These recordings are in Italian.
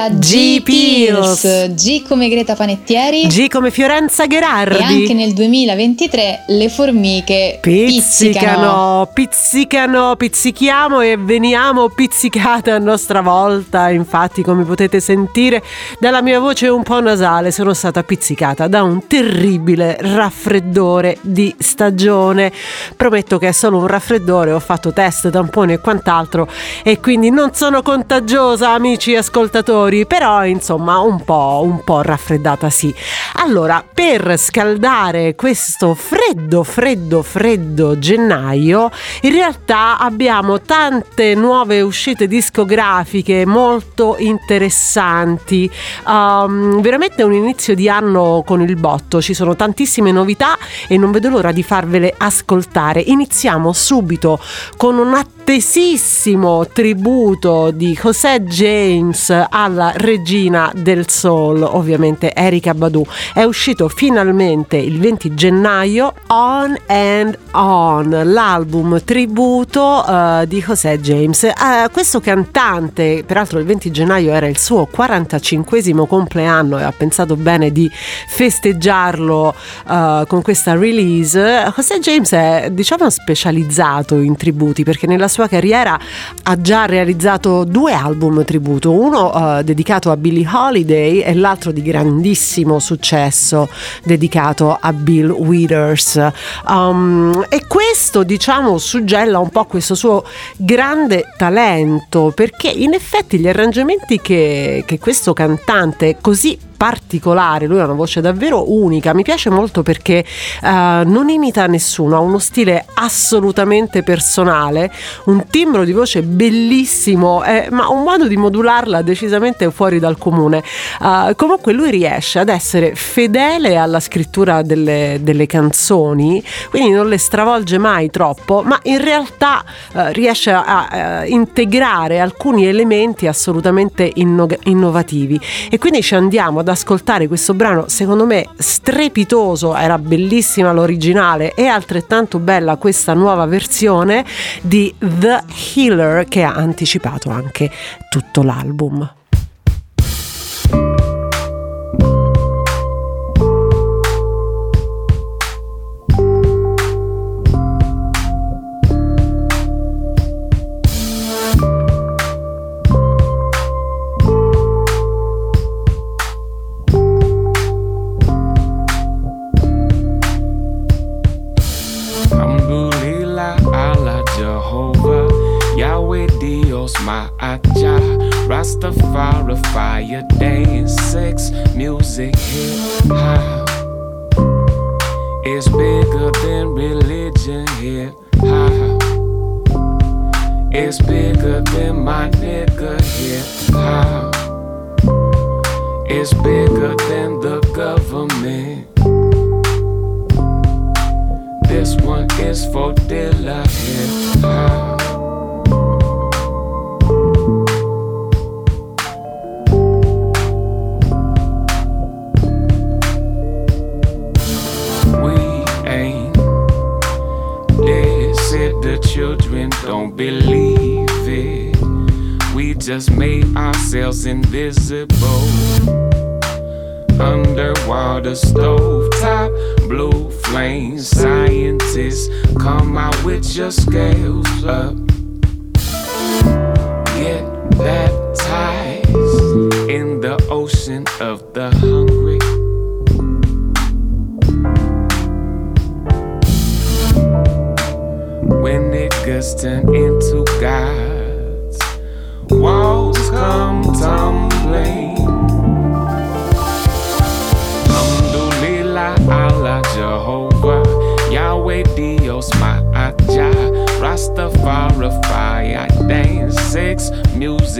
Qui a G, G Pills. G come Greta Panettieri. G come Fiorenza Gherardi. E anche nel 2023 le formiche pizzicano. Pizzicano, pizzicano, pizzichiamo e veniamo pizzicate a nostra volta. Infatti, come potete sentire dalla mia voce un po' nasale, sono stata pizzicata da un terribile raffreddore di stagione. Prometto che è solo un raffreddore, ho fatto test, tamponi e quant'altro e quindi non sono contagiosa, amici ascoltatori, però insomma un po', un po' raffreddata sì. Allora, per scaldare questo freddo, freddo, freddo gennaio, in realtà abbiamo tante nuove uscite discografiche molto interessanti. Um, veramente un inizio di anno con il botto, ci sono tantissime novità e non vedo l'ora di farvele ascoltare. Iniziamo subito con un attesissimo tributo di José James alla regina del soul, ovviamente Erika Badu. È uscito finalmente il 20 gennaio On and On, l'album tributo uh, di José James. Uh, questo cantante, peraltro il 20 gennaio era il suo 45 compleanno e ha pensato bene di festeggiarlo uh, con questa release. José James è diciamo specializzato in tributi perché nella sua carriera ha già realizzato due album tributo, uno uh, dedicato a Billie Holiday e l'altro di grandissimo successo dedicato a Bill Withers. Um, e questo diciamo suggella un po' questo suo grande talento perché in effetti gli arrangiamenti che, che questo cantante così particolare, lui ha una voce davvero unica, mi piace molto perché uh, non imita nessuno, ha uno stile assolutamente personale, un timbro di voce bellissimo, eh, ma un modo di modularla decisamente fuori dal comune. Uh, comunque lui riesce ad essere fedele alla scrittura delle, delle, canzoni, quindi non le stravolge mai troppo, ma in realtà uh, riesce a, integrare alcuni elementi assolutamente inno- innovativi e quindi ci andiamo ad ascoltare questo brano secondo me strepitoso, era bellissima l'originale e altrettanto bella questa nuova versione di The Healer che ha anticipato anche tutto l'album.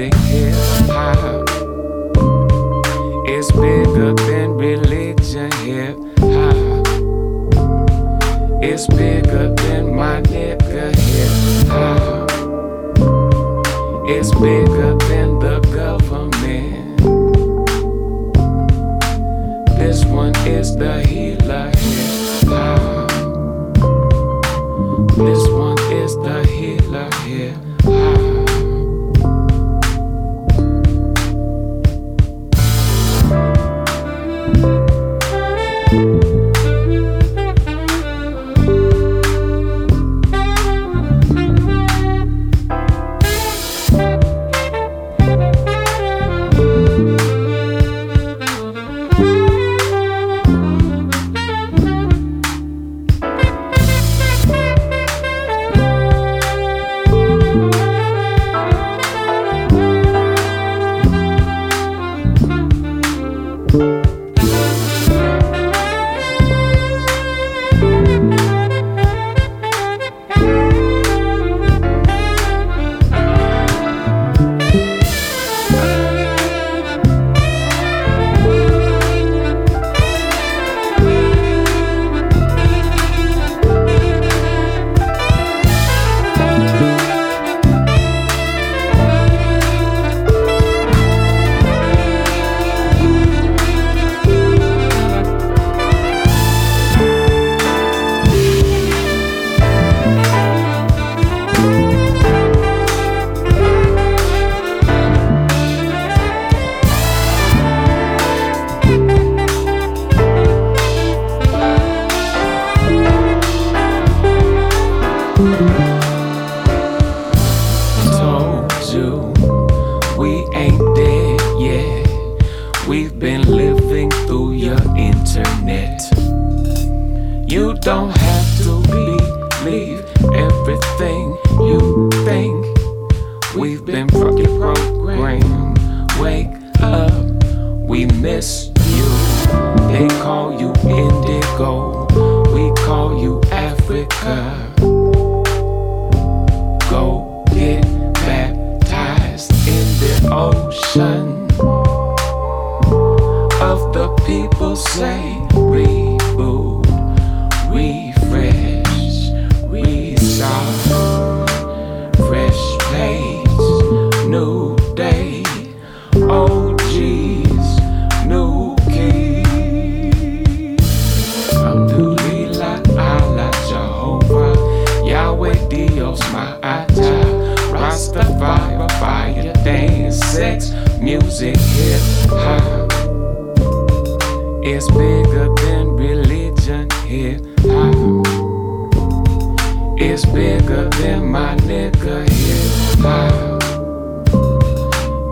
Music,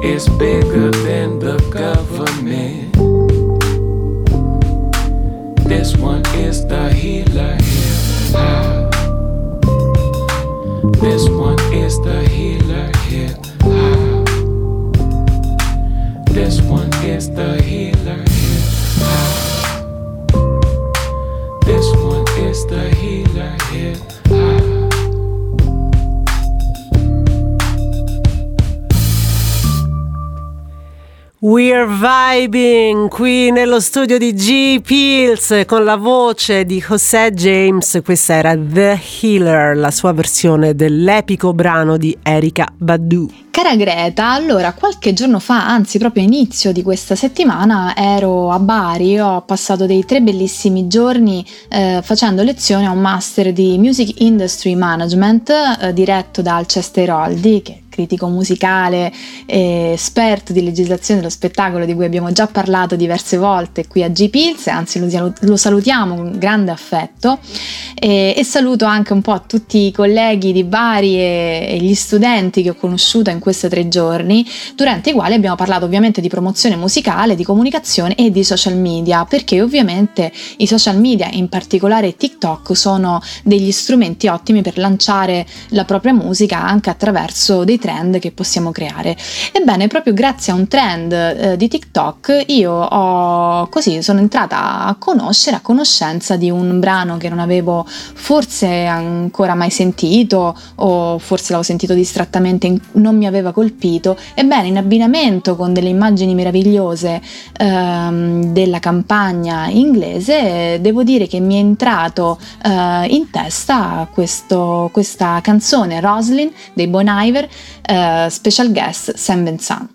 It's bigger than the government. This one is the healer hip. This one is the healer hip. This one is the healer hip. This one is the healer hip. We're vibing qui nello studio di G Pills con la voce di José James. Questa era The Healer, la sua versione dell'epico brano di Erika Badu. Cara Greta, allora qualche giorno fa, anzi proprio inizio di questa settimana, ero a Bari, ho passato dei tre bellissimi giorni eh, facendo lezione a un master di Music Industry Management eh, diretto da Alceste Roldi, che critico musicale, eh, esperto di legislazione dello spettacolo di cui abbiamo già parlato diverse volte qui a G-Pills, anzi lo, lo, salutiamo con grande affetto e, e, saluto anche un po' tutti i colleghi di Bari e, e gli studenti che ho conosciuto in questi tre giorni, durante i quali abbiamo parlato ovviamente di promozione musicale, di comunicazione e di social media, perché ovviamente i social media, in particolare TikTok, sono degli strumenti ottimi per lanciare la propria musica anche attraverso dei trend che possiamo creare. Ebbene, proprio grazie a un trend eh, di TikTok io ho così sono entrata a conoscere, a conoscenza di un brano che non avevo forse ancora mai sentito o forse l'avevo sentito distrattamente, non mi aveva colpito. Ebbene, in abbinamento con delle immagini meravigliose ehm, della campagna inglese, devo dire che mi è entrato eh, in testa questo, questa canzone Roslyn dei Bon Iver, eh, special guest Sam Vincent.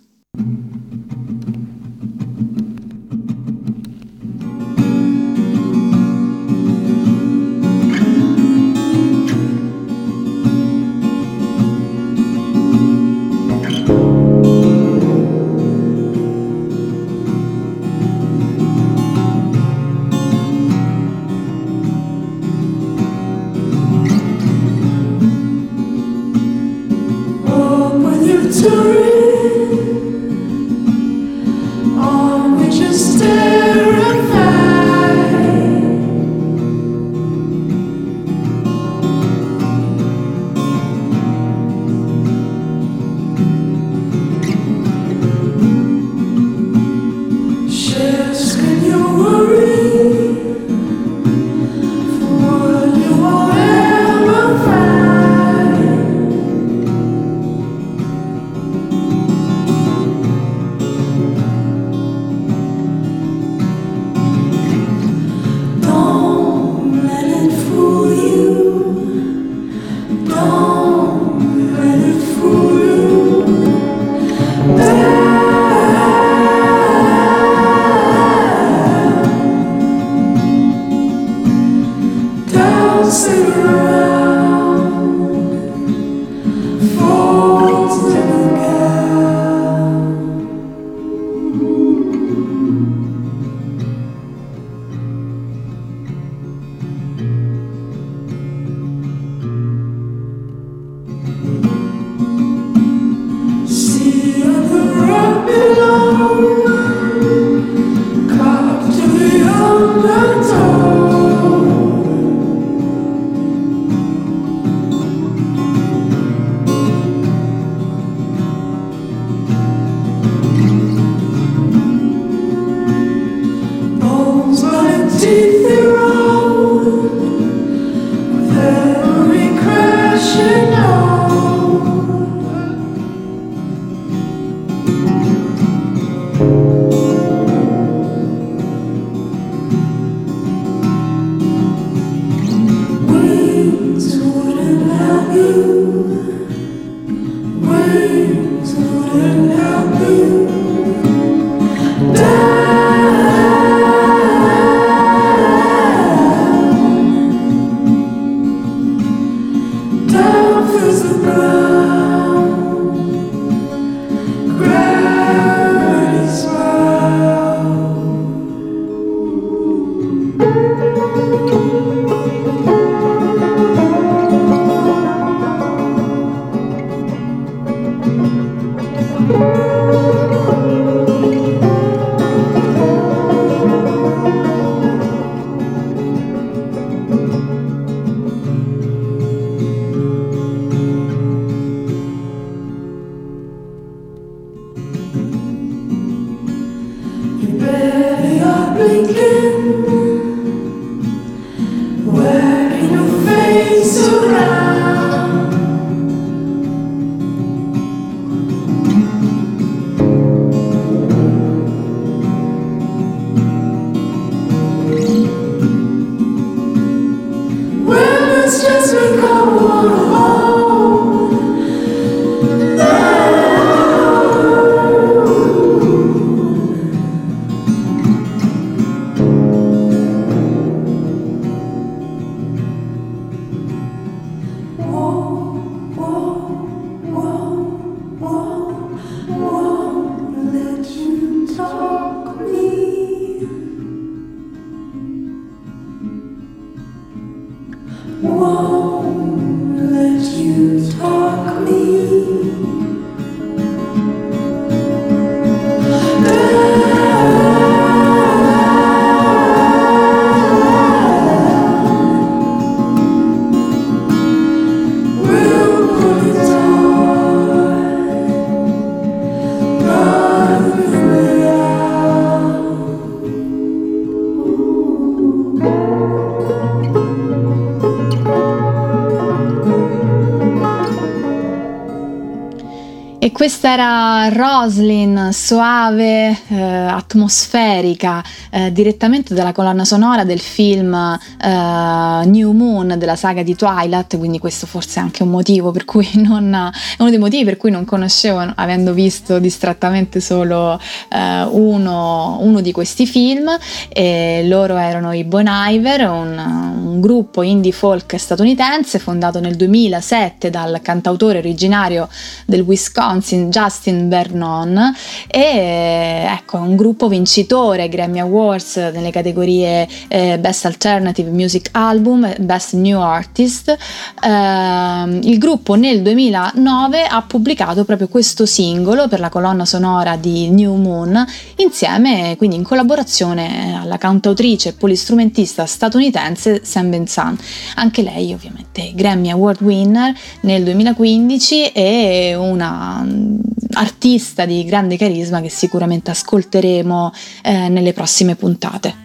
to Questa era Roslyn, soave, eh, atmosferica, eh, direttamente dalla colonna sonora del film eh, New Moon della saga di Twilight, quindi questo forse è anche un motivo per cui non, è uno dei motivi per cui non conoscevo, avendo visto distrattamente solo eh, uno, uno, di questi film. E loro erano i Bon Iver, un, un gruppo indie folk statunitense fondato nel 2007 dal cantautore originario del Wisconsin Justin Vernon, e ecco, un gruppo vincitore Grammy Awards nelle categorie eh, Best Alternative Music Album e Best New Artist. Eh, il gruppo nel 2009 ha pubblicato proprio questo singolo per la colonna sonora di New Moon, insieme, quindi in collaborazione alla cantautrice e polistrumentista statunitense Sam Benzan. Anche lei ovviamente Grammy Award winner nel 2015 e una artista di grande carisma che sicuramente ascolteremo eh, nelle prossime puntate.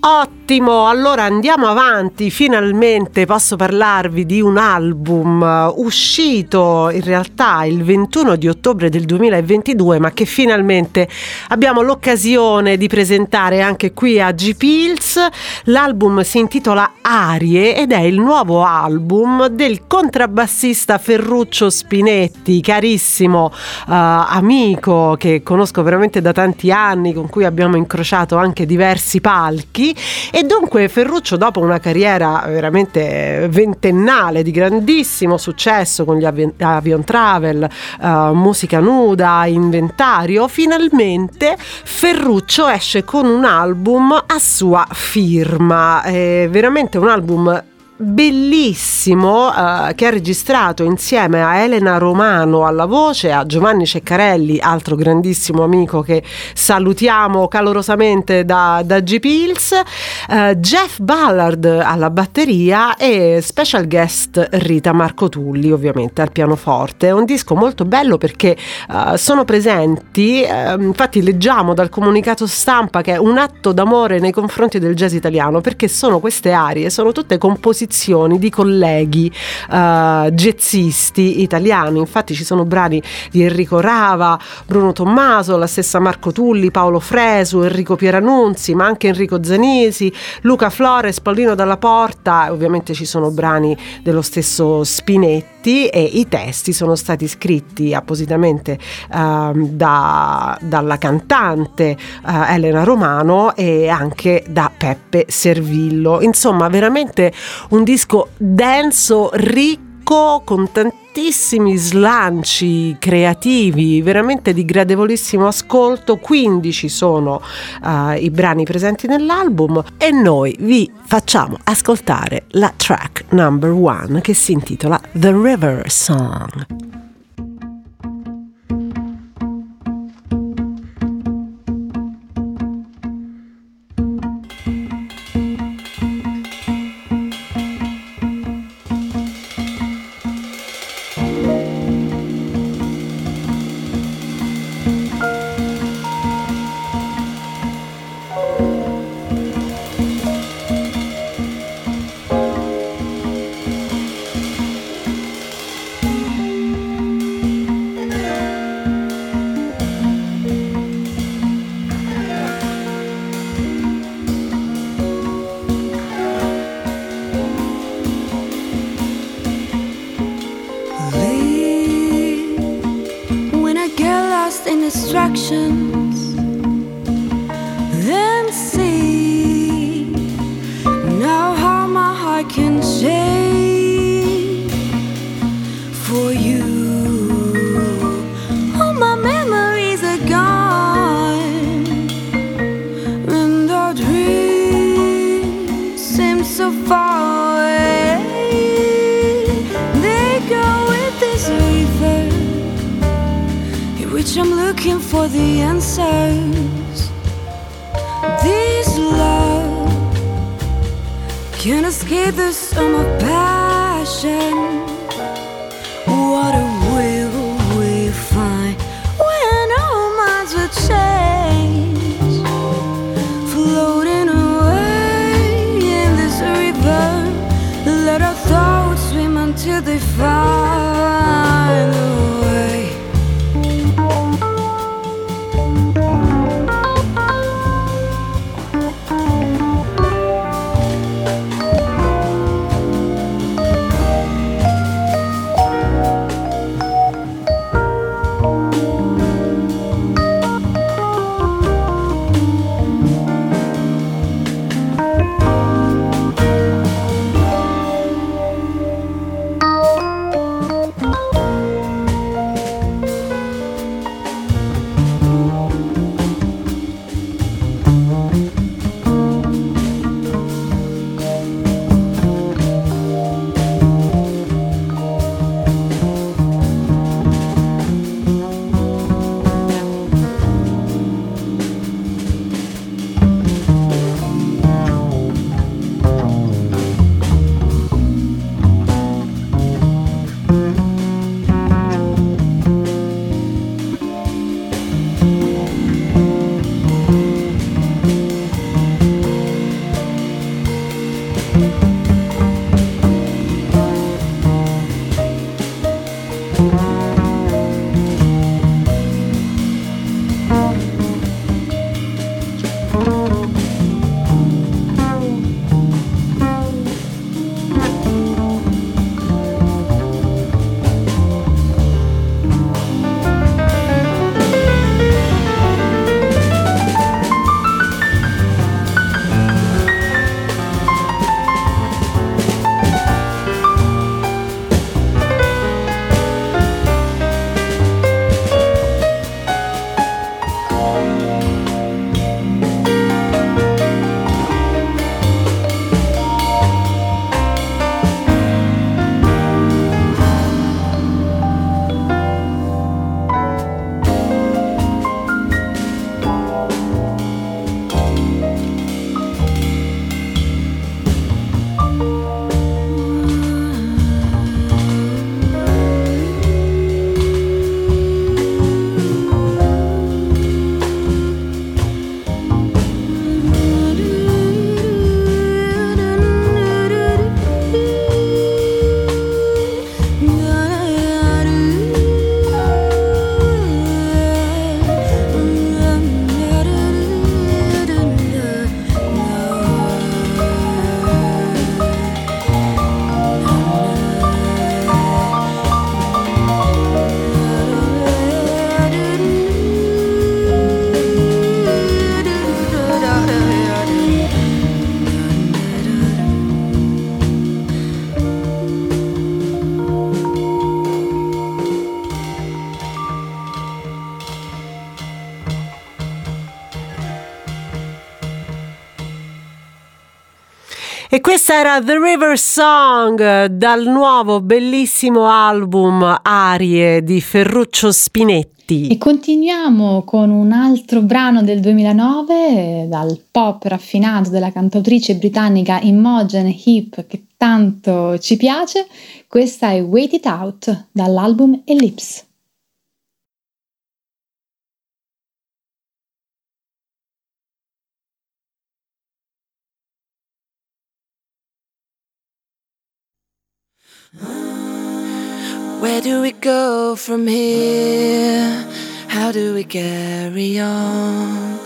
Ottimo, allora andiamo avanti, finalmente posso parlarvi di un album uh, uscito in realtà il 21 di ottobre del 2022 ma che finalmente abbiamo l'occasione di presentare anche qui a G-Pills. L'album si intitola Arie ed è il nuovo album del contrabbassista Ferruccio Spinetti, carissimo uh, amico che conosco veramente da tanti anni, con cui abbiamo incrociato anche diversi palchi palchi. E dunque Ferruccio dopo una carriera veramente ventennale di grandissimo successo con gli avion travel, uh, musica nuda, inventario, finalmente Ferruccio esce con un album a sua firma, è veramente un album bellissimo uh, che ha registrato insieme a Elena Romano alla voce, a Giovanni Ceccarelli, altro grandissimo amico che salutiamo calorosamente da, da G Pills, uh, Jeff Ballard alla batteria e special guest Rita Marco Tulli ovviamente al pianoforte. È un disco molto bello perché uh, sono presenti, infatti leggiamo dal comunicato stampa che è un atto d'amore nei confronti del jazz italiano perché sono queste arie, sono tutte composizioni composizioni di colleghi uh, jazzisti italiani. Infatti ci sono brani di Enrico Rava, Bruno Tommaso, la stessa Marco Tulli, Paolo Fresu, Enrico Pieranunzi, ma anche Enrico Zanesi, Luca Flores, Paolino Dalla Porta. Ovviamente ci sono brani dello stesso Spinetti e i testi sono stati scritti appositamente uh, da, dalla cantante uh, Elena Romano e anche da Peppe Servillo. Insomma, veramente un un disco denso, ricco, con tantissimi slanci creativi, veramente di gradevolissimo ascolto. 15 sono uh, i brani presenti nell'album e noi vi facciamo ascoltare la track number one che si intitola The River Song. Era The River Song dal nuovo bellissimo album Arie di Ferruccio Spinetti. E continuiamo con un altro brano del 2009 dal pop raffinato della cantautrice britannica Imogen Heap che tanto ci piace. Questa è Wait It Out dall'album Ellipse. Where do we go from here? How do we carry on?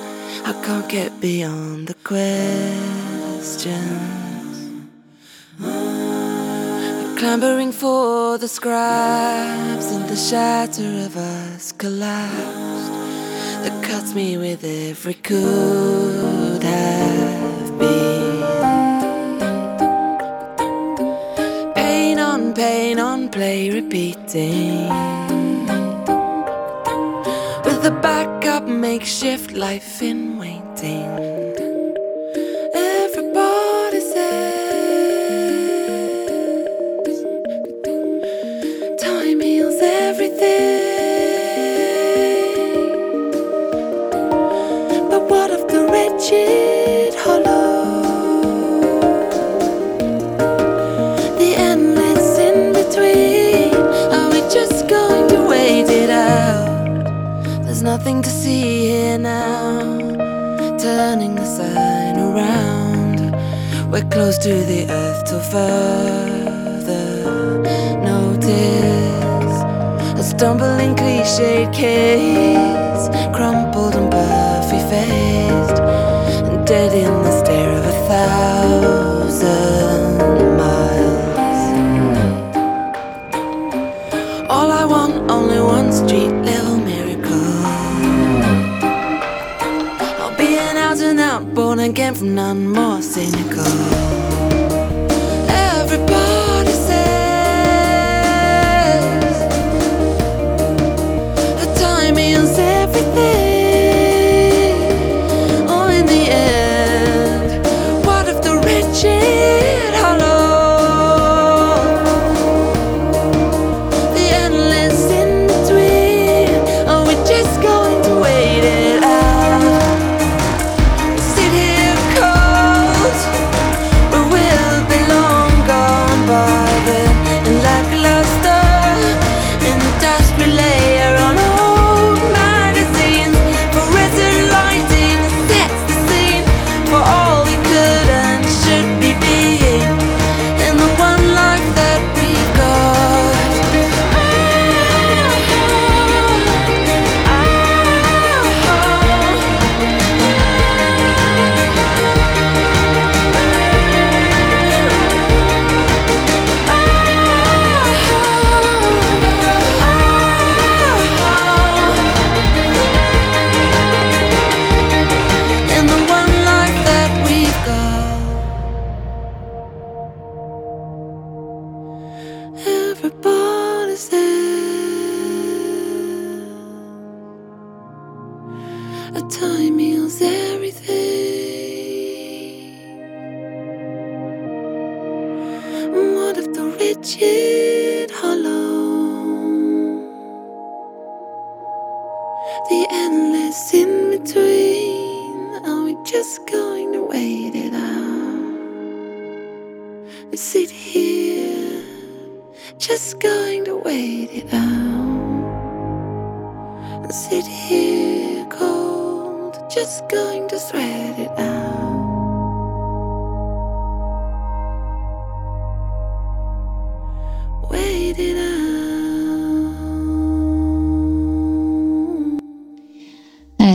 I can't get beyond the questions. Clambering for the scraps and the shatter of us collapsed that cuts me with every could have been. Repeating. With a backup makeshift life in waiting. Everybody says time heals everything. But what of the wretched nothing to see here now. Turning the sign around. We're close to the earth till further notice. A stumbling cliched case, none more cynical.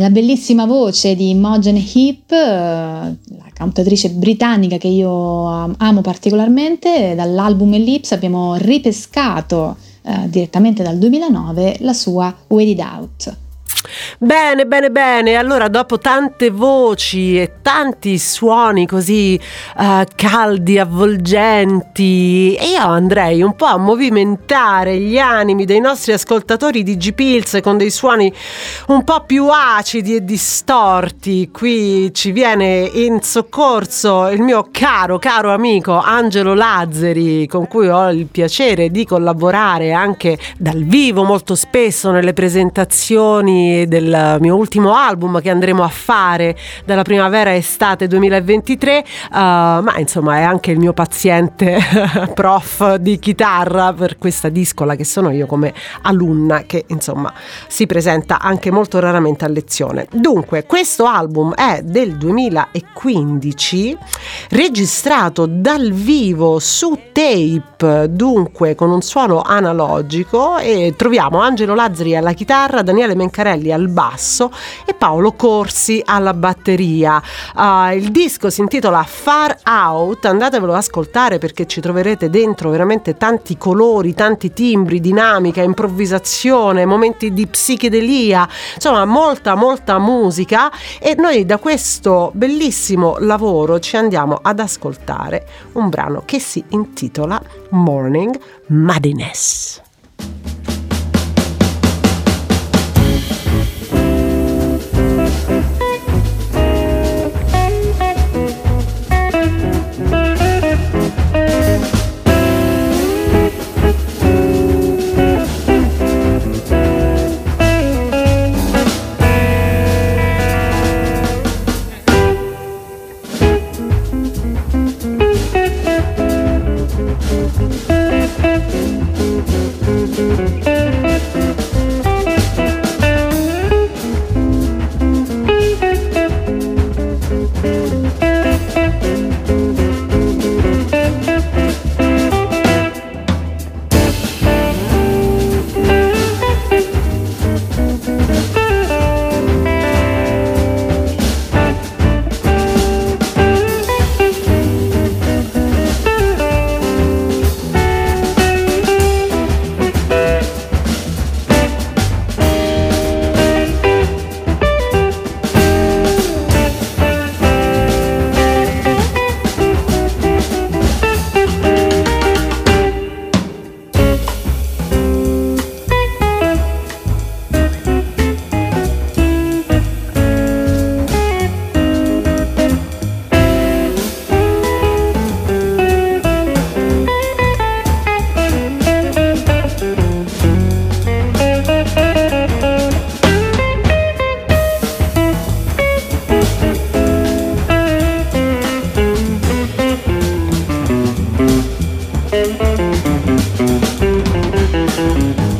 La bellissima voce di Imogen Heap, eh, la cantatrice britannica che io am- amo particolarmente, dall'album Ellipse abbiamo ripescato eh, direttamente dal 2009 la sua Wait It Out. Bene, bene, bene. Allora, dopo tante voci e tanti suoni così eh, caldi, avvolgenti, io andrei un po' a movimentare gli animi dei nostri ascoltatori di G-Pills con dei suoni un po' più acidi e distorti. Qui ci viene in soccorso il mio caro, caro amico Angelo Lazzari, con cui ho il piacere di collaborare anche dal vivo molto spesso nelle presentazioni del mio ultimo album che andremo a fare dalla primavera estate 2023, uh, ma insomma è anche il mio paziente prof di chitarra per questa discola che sono io come alunna che insomma si presenta anche molto raramente a lezione. Dunque, questo album è del 2015, registrato dal vivo su tape, dunque con un suono analogico e troviamo Angelo Lazzari alla chitarra, Daniele Mencarelli al basso e Paolo Corsi alla batteria. Uh, il disco si intitola Far Out, andatevelo ad ascoltare perché ci troverete dentro veramente tanti colori, tanti timbri, dinamica, improvvisazione, momenti di psichedelia, insomma molta molta musica e noi da questo bellissimo lavoro ci andiamo ad ascoltare un brano che si intitola Morning Madness. Thank you.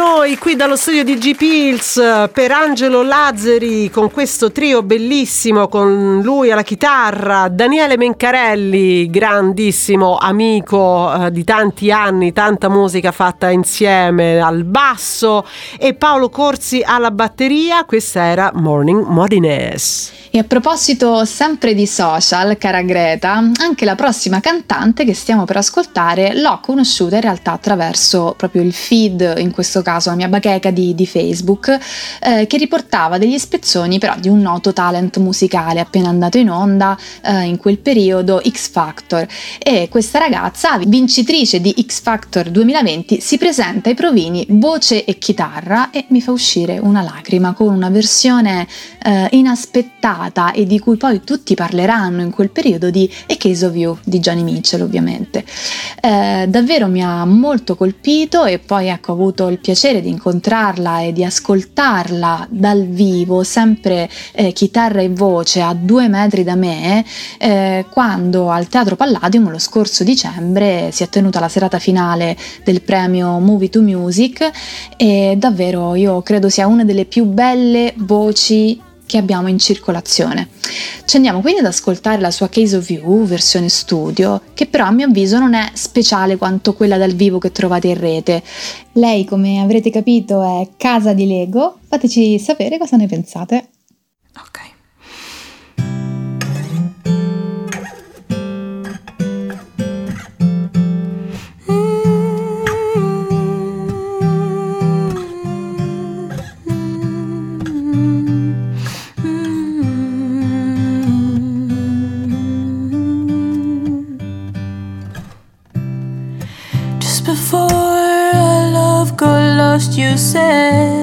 Noi qui dallo studio di G Pills per Angelo Lazzari con questo trio bellissimo con lui alla chitarra, Daniele Mencarelli, grandissimo amico eh, di tanti anni, tanta musica fatta insieme al basso e Paolo Corsi alla batteria. Questa era Morning Modiness. E a proposito sempre di social, cara Greta, anche la prossima cantante che stiamo per ascoltare l'ho conosciuta in realtà attraverso proprio il feed, in questo caso la mia bacheca di, di Facebook, eh, che riportava degli spezzoni però di un noto talent musicale appena andato in onda eh, in quel periodo, X Factor. E questa ragazza, vincitrice di X Factor 2020, si presenta ai provini voce e chitarra e mi fa uscire una lacrima con una versione eh, inaspettata e di cui poi tutti parleranno in quel periodo di A Case of You di Johnny Mitchell ovviamente. Eh, davvero mi ha molto colpito e poi ecco ho avuto il piacere di incontrarla e di ascoltarla dal vivo, sempre eh, chitarra e voce a due metri da me, eh, quando al Teatro Palladium lo scorso dicembre si è tenuta la serata finale del premio Movie to Music e davvero io credo sia una delle più belle voci che abbiamo in circolazione. Ci andiamo quindi ad ascoltare la sua Case of You, versione studio, che però a mio avviso non è speciale quanto quella dal vivo che trovate in rete. Lei, come avrete capito, è Casa di Lego. Fateci sapere cosa ne pensate. Ok. Said,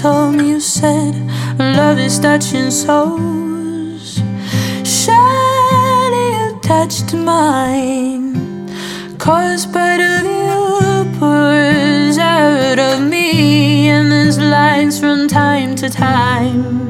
told me you said love is touching souls. Surely you touched mine. Cause part of you pours out of me, and there's lines from time to time.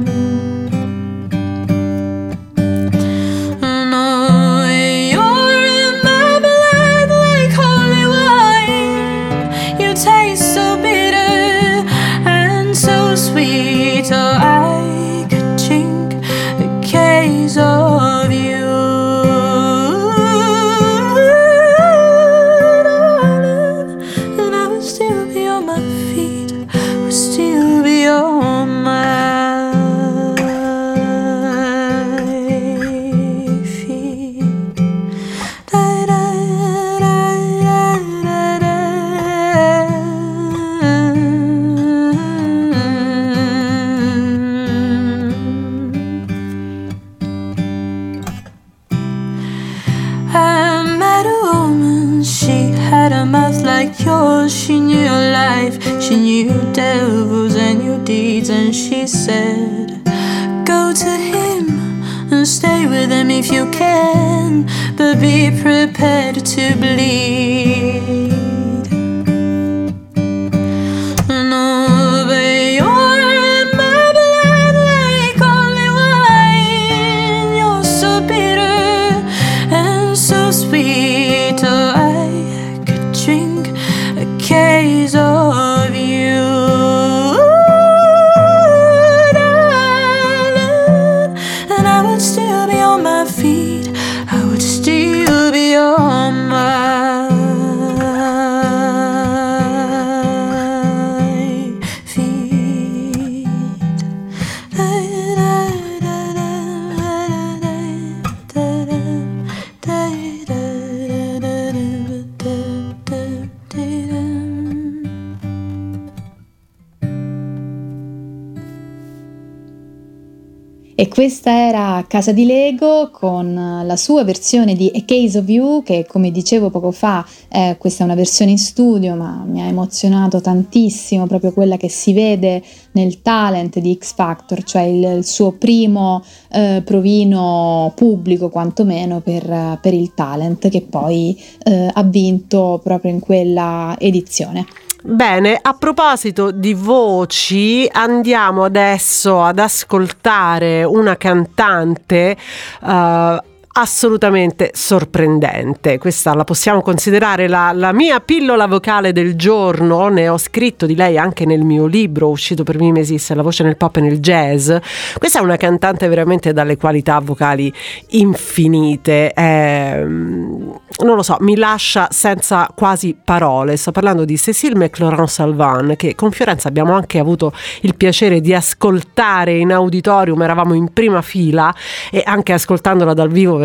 Questa era Casa di Lego con la sua versione di A Case of You, che come dicevo poco fa, eh, questa è una versione in studio, ma mi ha emozionato tantissimo, proprio quella che si vede nel talent di X Factor, cioè il, il suo primo eh, provino pubblico quantomeno per, per il talent che poi eh, ha vinto proprio in quella edizione. Bene, a proposito di voci, andiamo adesso ad ascoltare una cantante eh, assolutamente sorprendente. Questa la possiamo considerare la, la mia pillola vocale del giorno. Ne ho scritto di lei anche nel mio libro uscito per Mimesis, La voce nel pop e nel jazz. Questa è una cantante veramente dalle qualità vocali infinite. Ehm, non lo so, mi lascia senza quasi parole. Sto parlando di Cécile McLaurin Salvan, che con Fiorenza abbiamo anche avuto il piacere di ascoltare in auditorium, eravamo in prima fila e anche ascoltandola dal vivo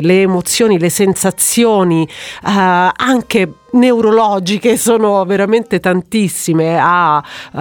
le emozioni, le sensazioni, eh, anche neurologiche sono veramente tantissime, ha uh,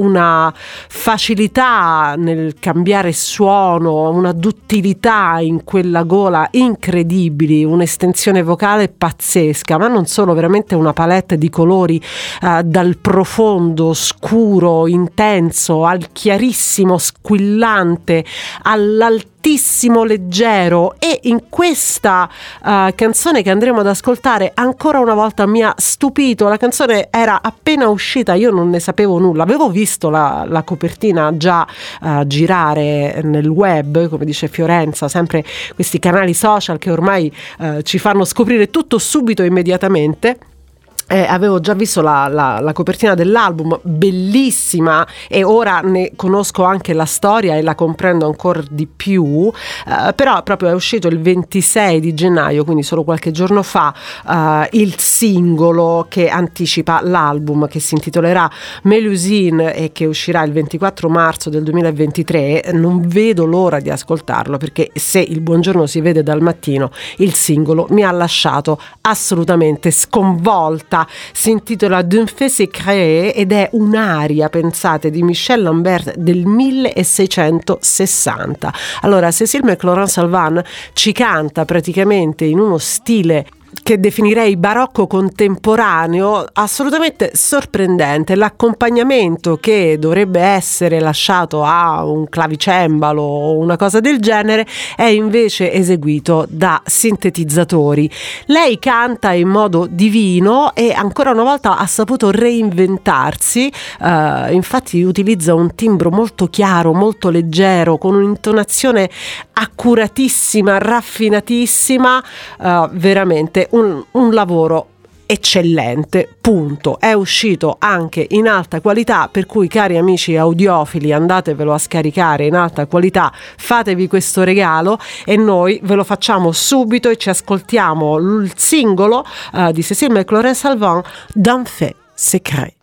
una facilità nel cambiare suono, una duttilità in quella gola incredibili, un'estensione vocale pazzesca, ma non solo, veramente una palette di colori uh, dal profondo, scuro, intenso, al chiarissimo, squillante, all'altissimo leggero e in questa uh, canzone che andremo ad ascoltare ancora una volta mi ha stupito. La canzone era appena uscita io non ne sapevo nulla. Avevo visto la, la copertina già uh, girare nel web come dice Fiorenza sempre questi canali social che ormai uh, ci fanno scoprire tutto subito immediatamente eh, avevo già visto la, la, la, copertina dell'album, bellissima, e ora ne conosco anche la storia e la comprendo ancora di più. Eh, però proprio è uscito il 26 di gennaio, quindi solo qualche giorno fa, eh, il singolo che anticipa l'album che si intitolerà Melusine e che uscirà il 24 marzo del 2023. Non vedo l'ora di ascoltarlo perché se il buongiorno si vede dal mattino, il singolo mi ha lasciato assolutamente sconvolta si intitola D'un fait secret ed è un'aria, pensate, di Michel Lambert del 1660. Allora, Cécile McLaurin Salvan ci canta praticamente in uno stile che definirei barocco contemporaneo, assolutamente sorprendente. L'accompagnamento che dovrebbe essere lasciato a un clavicembalo o una cosa del genere è invece eseguito da sintetizzatori. Lei canta in modo divino e ancora una volta ha saputo reinventarsi, uh, infatti utilizza un timbro molto chiaro, molto leggero, con un'intonazione accuratissima, raffinatissima, uh, veramente un, un lavoro eccellente, punto. È uscito anche in alta qualità, per cui cari amici audiofili andatevelo a scaricare in alta qualità, fatevi questo regalo e noi ve lo facciamo subito e ci ascoltiamo il singolo uh, di Cécile McLaurin Salvant, D'un fait secret.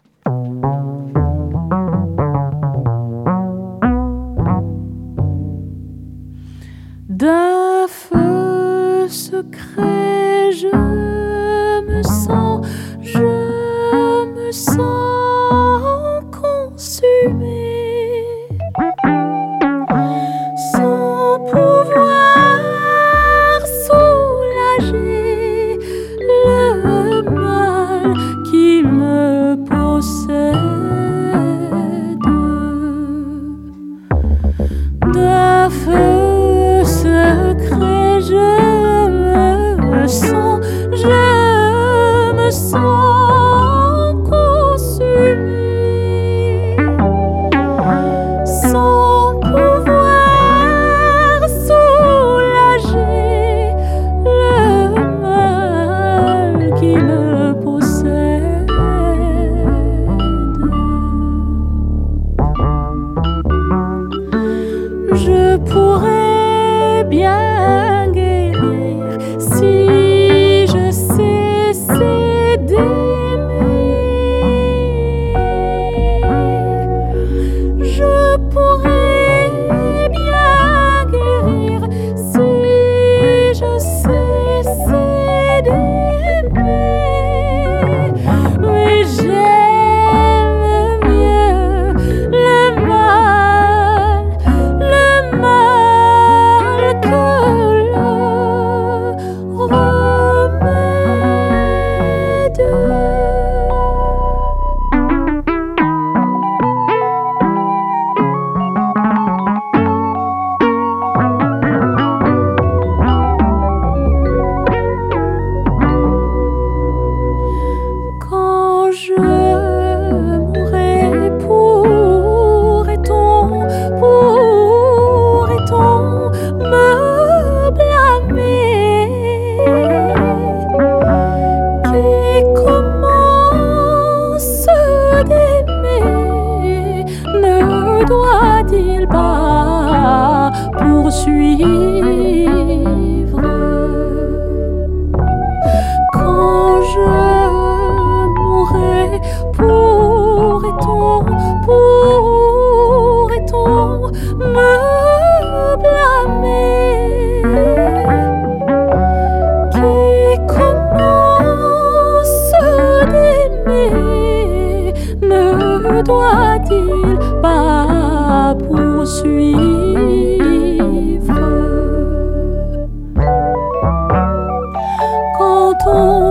D'un feu secret, je me sens, je me sens consumé, sans pouvoir soulager le mal qui me possède. D'un feu secret je me sens small.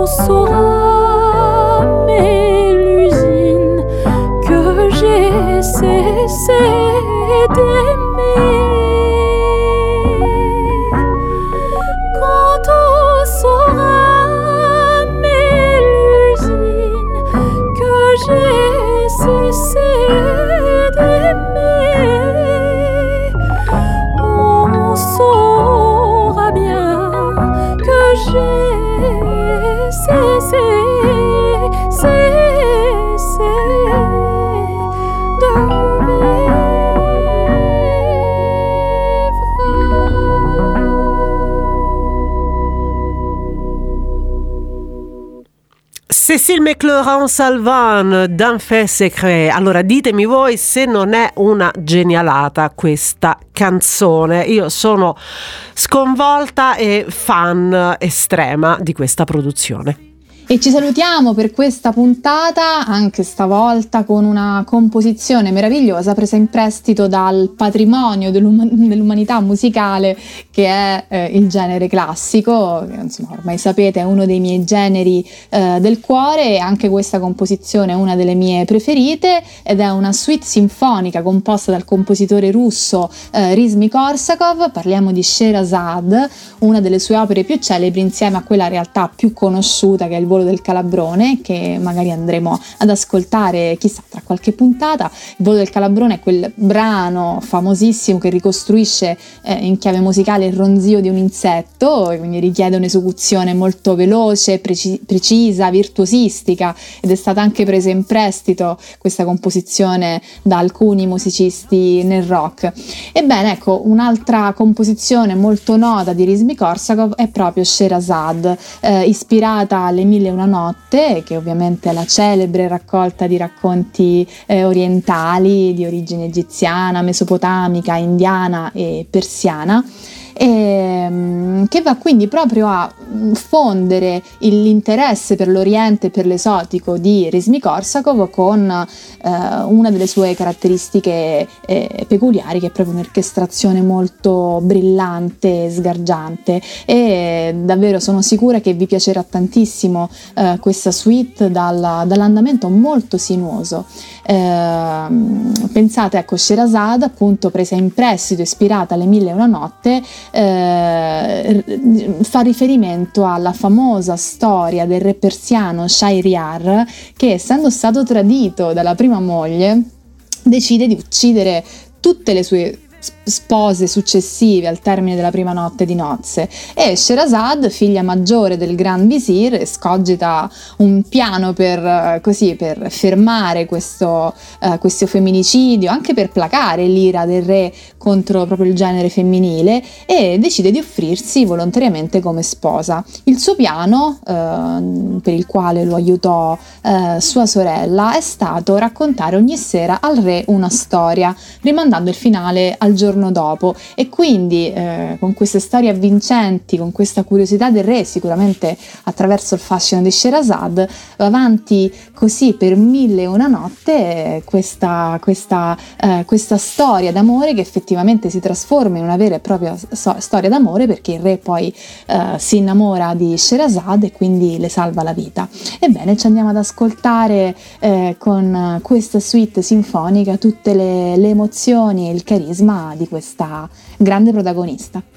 On Cécile McLaurin Salvan, d'un fait secret. Allora ditemi voi se non è una genialata questa canzone. Io sono sconvolta e fan estrema di questa produzione. E ci salutiamo per questa puntata, anche stavolta con una composizione meravigliosa presa in prestito dal patrimonio dell'uma- dell'umanità musicale che è eh, il genere classico, che insomma ormai sapete è uno dei miei generi eh, del cuore e anche questa composizione è una delle mie preferite ed è una suite sinfonica composta dal compositore russo eh, Rizmi Korsakov, parliamo di Sherazad, una delle sue opere più celebri insieme a quella realtà più conosciuta che è il volo del Calabrone che magari andremo ad ascoltare chissà tra qualche puntata. Il volo del Calabrone è quel brano famosissimo che ricostruisce eh, in chiave musicale il ronzio di un insetto quindi richiede un'esecuzione molto veloce, preci- precisa, virtuosistica ed è stata anche presa in prestito questa composizione da alcuni musicisti nel rock. Ebbene, ecco, un'altra composizione molto nota di Rizmi Korsakov è proprio Sherazad, eh, ispirata alle Mille e una notte, che ovviamente è la celebre raccolta di racconti eh, orientali di origine egiziana, mesopotamica, indiana e persiana e, mm, che va quindi proprio a mm, fondere l'interesse per l'Oriente e per l'esotico di Rizmi Korsakov con eh, una delle sue caratteristiche eh, peculiari che è proprio un'orchestrazione molto brillante e sgargiante e davvero sono sicura che vi piacerà tantissimo eh, questa suite dalla- dall'andamento molto sinuoso. Ehm, pensate, ecco, Sherazad, appunto presa in prestito, ispirata alle Mille e una notte, eh, fa riferimento alla famosa storia del re persiano Shahryar che, essendo stato tradito dalla prima moglie, decide di uccidere tutte le sue spose successive al termine della prima notte di nozze e Sherazad, figlia maggiore del Gran Visir, escogita un piano per, eh, così, per fermare questo, eh, questo femminicidio, anche per placare l'ira del re contro proprio il genere femminile e decide di offrirsi volontariamente come sposa. Il suo piano, eh, per il quale lo aiutò eh, sua sorella, è stato raccontare ogni sera al re una storia, rimandando il finale al giorno dopo. E quindi eh, con queste storie avvincenti, con questa curiosità del re, sicuramente attraverso il fascino di Sherazad, va avanti così per mille e una notte eh, questa, questa, eh, questa storia d'amore che effettivamente si trasforma in una vera e propria so- storia d'amore perché il re poi eh, si innamora di Sherazad e quindi le salva la vita. Ebbene, ci andiamo ad ascoltare eh, con questa suite sinfonica tutte le, le emozioni e il carisma di questa grande protagonista.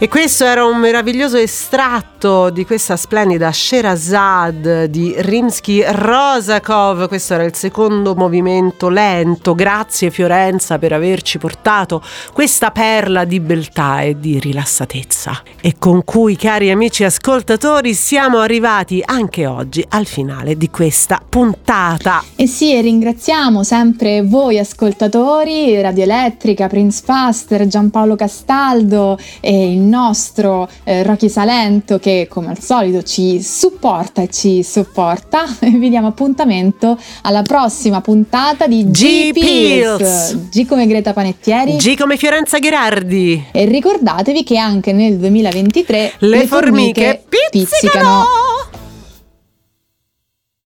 E questo era un meraviglioso estratto di questa splendida Sherazad di Rimsky-Rosakov. Questo era il secondo movimento lento. Grazie Fiorenza per averci portato questa perla di beltà e di rilassatezza. E con cui, cari amici ascoltatori, siamo arrivati anche oggi al finale di questa puntata. E sì, e ringraziamo sempre voi ascoltatori, Radio Elettrica, Prince Faster, Giampaolo Castaldo e il nostro eh, Rocky Salento che come al solito ci supporta e ci sopporta. E vi diamo appuntamento alla prossima puntata di G G-Pills. G come Greta Panettieri. G come Fiorenza Gherardi. e ricordatevi che anche nel 2023 Le formiche pizzicano.